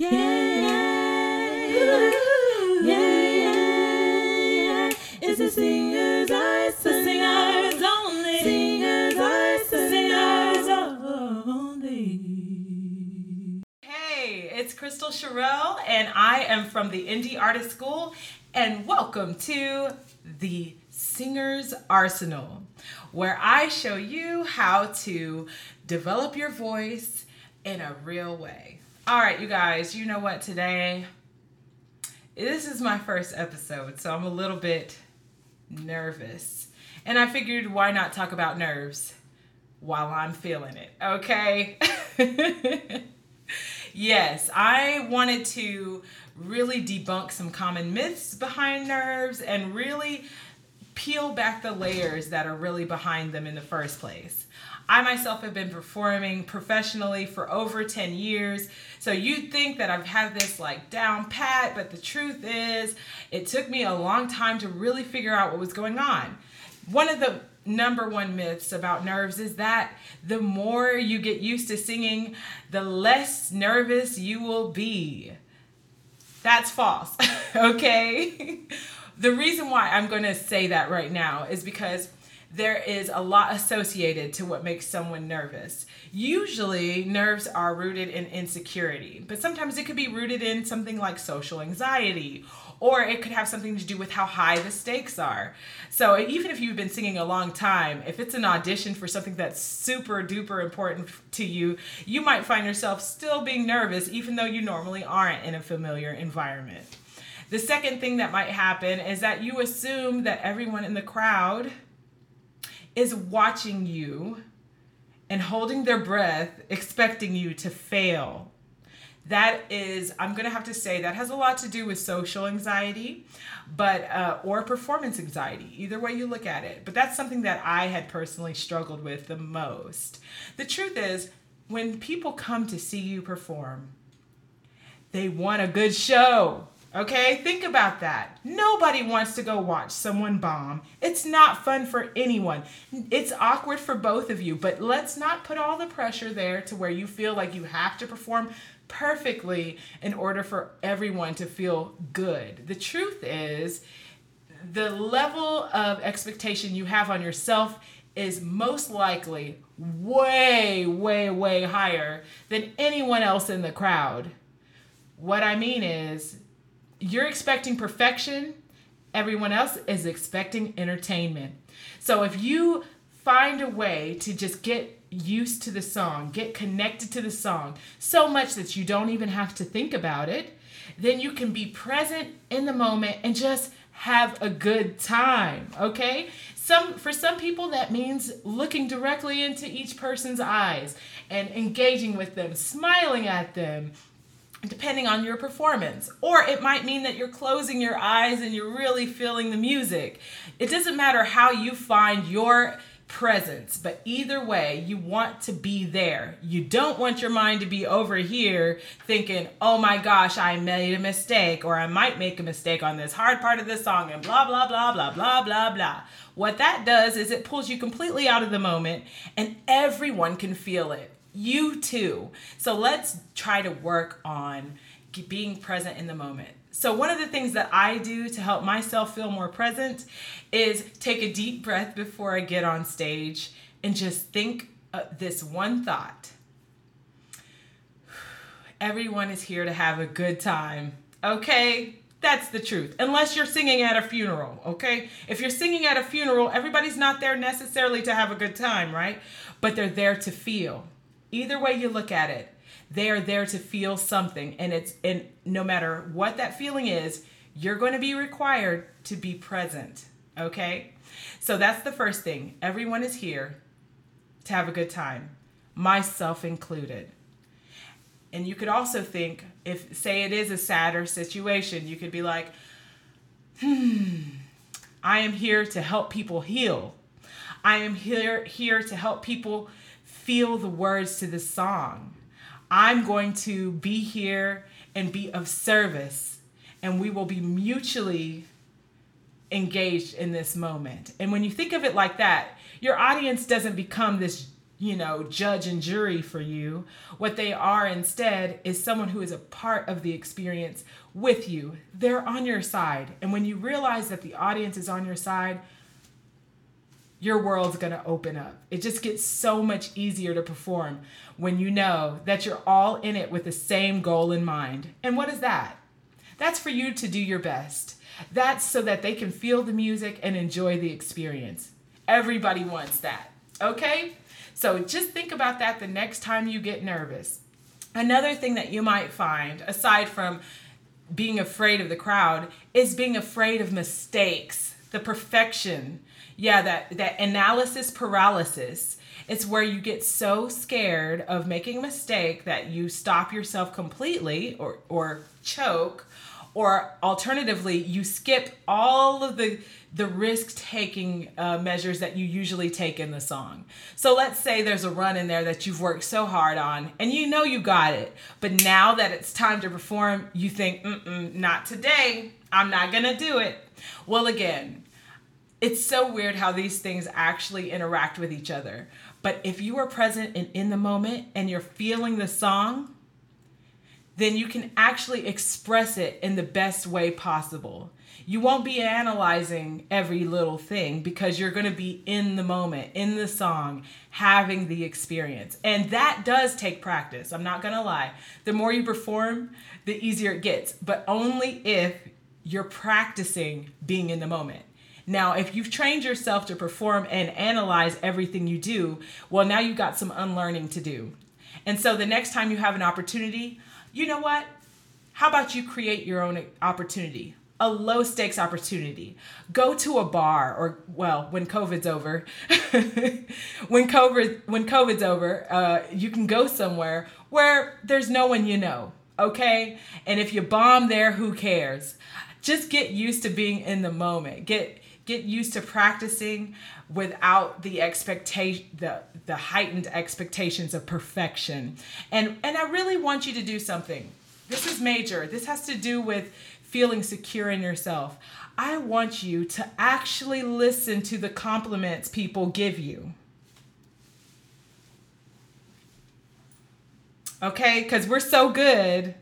Yeah, yeah, yeah, yeah, yeah. It's the singers, I the singers only. Singers, I the singers only. Hey, it's Kristal Cherelle, and I am from the Indie Artist School, and welcome to the Singers Arsenal, where I show you how to develop your voice in a real way. All right, you guys, you know what? Today, this is my first episode, so I'm a little bit nervous. And I figured why not talk about nerves while I'm feeling it, okay? yes, I wanted to really debunk some common myths behind nerves and really peel back the layers that are really behind them in the first place. I myself have been performing professionally for over 10 years. So you'd think that I've had this like down pat, but the truth is, it took me a long time to really figure out what was going on. One of the number one myths about nerves is that the more you get used to singing, the less nervous you will be. That's false, okay? the reason why I'm to say that right now is because there is a lot associated to what makes someone nervous. Usually, nerves are rooted in insecurity, but sometimes it could be rooted in something like social anxiety, or it could have something to do with how high the stakes are. So, even if you've been singing a long time, if it's an audition for something that's super duper important to you, you might find yourself still being nervous, even though you normally aren't in a familiar environment. The second thing that might happen is that you assume that everyone in the crowd is watching you and holding their breath, expecting you to fail. That is, I'm gonna have to say, that has a lot to do with social anxiety, but uh, or performance anxiety. Either way you look at it, but that's something that I had personally struggled with the most. The truth is, when people come to see you perform, they want a good show. Okay, think about that. Nobody wants to go watch someone bomb. It's not fun for anyone. It's awkward for both of you, but let's not put all the pressure there to where you feel like you have to perform perfectly in order for everyone to feel good. The truth is, the level of expectation you have on yourself is most likely way, way, way higher than anyone else in the crowd. What I mean is, you're expecting perfection, everyone else is expecting entertainment. So if you find a way to just get used to the song, get connected to the song so much that you don't even have to think about it, then you can be present in the moment and just have a good time, okay? Some for some people that means looking directly into each person's eyes and engaging with them, smiling at them, depending on your performance. Or it might mean that you're closing your eyes and you're really feeling the music. It doesn't matter how you find your presence, but either way, you want to be there. You don't want your mind to be over here thinking, oh my gosh, I made a mistake, or I might make a mistake on this hard part of the song, and blah, blah, blah, blah, blah, blah, blah. What that does is it pulls you completely out of the moment, and everyone can feel it you too. So let's try to work on being present in the moment. So, one of the things that I do to help myself feel more present is take a deep breath before I get on stage and just think this one thought. Everyone is here to have a good time, okay? That's the truth. Unless you're singing at a funeral, okay? If you're singing at a funeral, everybody's not there necessarily to have a good time, right? But they're there to feel. Either way you look at it, they are there to feel something and it's and no matter what that feeling is, you're going to be required to be present, okay? So that's the first thing. Everyone is here to have a good time, myself included. And you could also think if say it is a sadder situation, you could be like, "Hmm, I am here to help people heal. I am here here to help people feel the words to the song. I'm going to be here and be of service, and we will be mutually engaged in this moment. And when you think of it like that, your audience doesn't become this you know, judge and jury for you. What they are instead is someone who is a part of the experience with you. They're on your side. And when you realize that the audience is on your side, your world's going to open up. It just gets so much easier to perform when you know that you're all in it with the same goal in mind. And what is that? That's for you to do your best. That's so that they can feel the music and enjoy the experience. Everybody wants that. Okay? So just think about that the next time you get nervous. Another thing that you might find, aside from being afraid of the crowd, is being afraid of mistakes, the perfection. Yeah, that, that analysis paralysis. It's where you get so scared of making a mistake that you stop yourself completely or, or choke or alternatively you skip all of the the risk taking uh, measures that you usually take in the song so let's say there's a run in there that you've worked so hard on and you know you got it but now that it's time to perform you think Mm-mm, not today i'm not gonna do it well again it's so weird how these things actually interact with each other but if you are present and in the moment and you're feeling the song then you can actually express it in the best way possible. You won't be analyzing every little thing because you're going to be in the moment, in the song, having the experience. And that does take practice. I'm not going to lie. The more you perform, the easier it gets, but only if you're practicing being in the moment. Now, if you've trained yourself to perform and analyze everything you do, well, now you've got some unlearning to do. And so the next time you have an opportunity, you know what? How about you create your own opportunity? A low stakes opportunity. Go to a bar or well, when COVID's over, when COVID when COVID's over, uh, you can go somewhere where there's no one you know. Okay, and if you bomb there, who cares? Just get used to being in the moment. Get get used to practicing without the expectation the the heightened expectations of perfection. And and i really want you to do something. This is major. This has to do with feeling secure in yourself. I want you to actually listen to the compliments people give you. Okay? Because we're so good.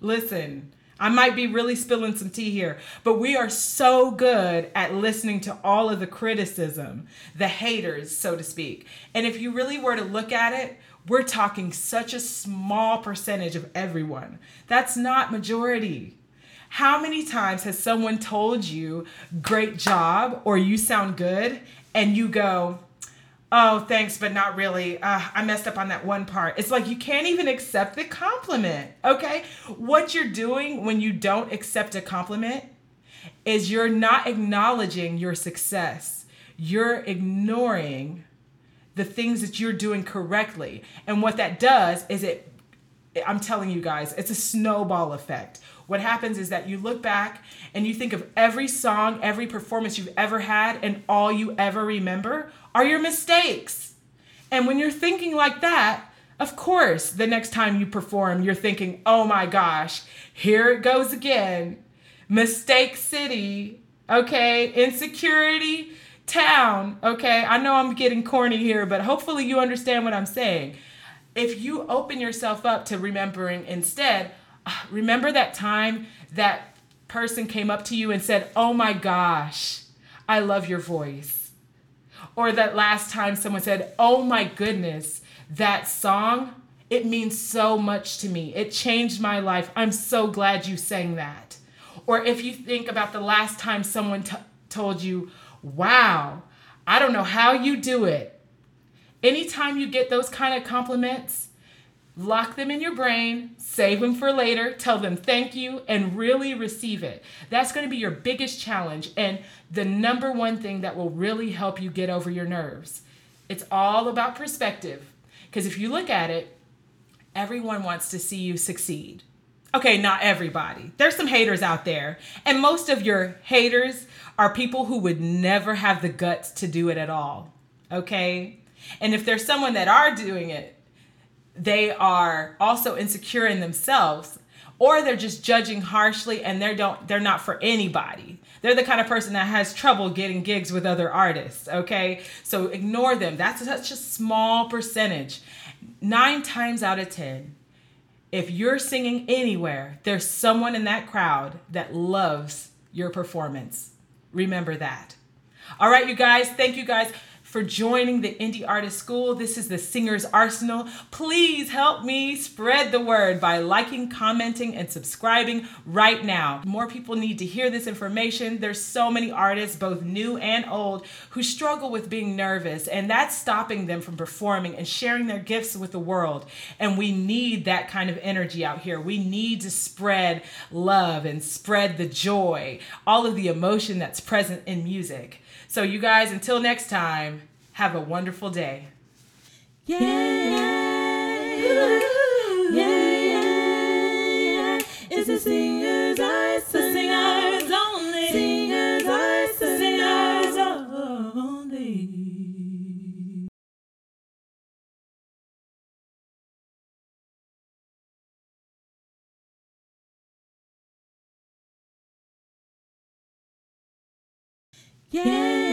Listen I might be really spilling some tea here, but we are so good at listening to all of the criticism, the haters, so to speak. And if you really were to look at it, we're talking such a small percentage of everyone. That's not majority. How many times has someone told you, great job, or you sound good, and you go, oh, thanks, but not really. Uh, I messed up on that one part. It's like you can't even accept the compliment, okay? What you're doing when you don't accept a compliment is you're not acknowledging your success. You're ignoring the things that you're doing correctly. And what that does is it, I'm telling you guys, it's a snowball effect. What happens is that you look back and you think of every song, every performance you've ever had, and all you ever remember are your mistakes. And when you're thinking like that, of course, the next time you perform, you're thinking, oh my gosh, here it goes again. Mistake City, okay? Insecurity Town, okay? I know I'm getting corny here, but hopefully you understand what I'm saying. If you open yourself up to remembering instead, ah, remember that time that person came up to you and said, Oh my gosh, I love your voice. Or that last time someone said, Oh my goodness, that song, it means so much to me. It changed my life. I'm so glad you sang that. Or if you think about the last time someone t- told you, Wow, I don't know how you do it. Anytime you get those kind of compliments, lock them in your brain, save them for later, tell them thank you, and really receive it. That's going to be your biggest challenge and the number one thing that will really help you get over your nerves. It's all about perspective. Because if you look at it, everyone wants to see you succeed. Okay, not everybody. There's some haters out there. And most of your haters are people who would never have the guts to do it at all. Okay? And if there's someone that are doing it, they are also insecure in themselves or they're just judging harshly and they don't they're not for anybody. They're the kind of person that has trouble getting gigs with other artists okay? So ignore them. That's such a small percentage. Nine times out of ten if you're singing anywhere there's someone in that crowd that loves your performance. Remember that. All right you guys. Thank you guys for joining the Indie Artist School. This is the Singer's Arsenal. Please help me spread the word by liking, commenting, and subscribing right now. More people need to hear this information. There's so many artists, both new and old, who struggle with being nervous, and that's stopping them from performing and sharing their gifts with the world. And we need that kind of energy out here. We need to spread love and spread the joy, all of the emotion that's present in music. So, you guys, until next time, have a wonderful day. Yeah, yeah, yeah, yeah. It's a singer's Yeah.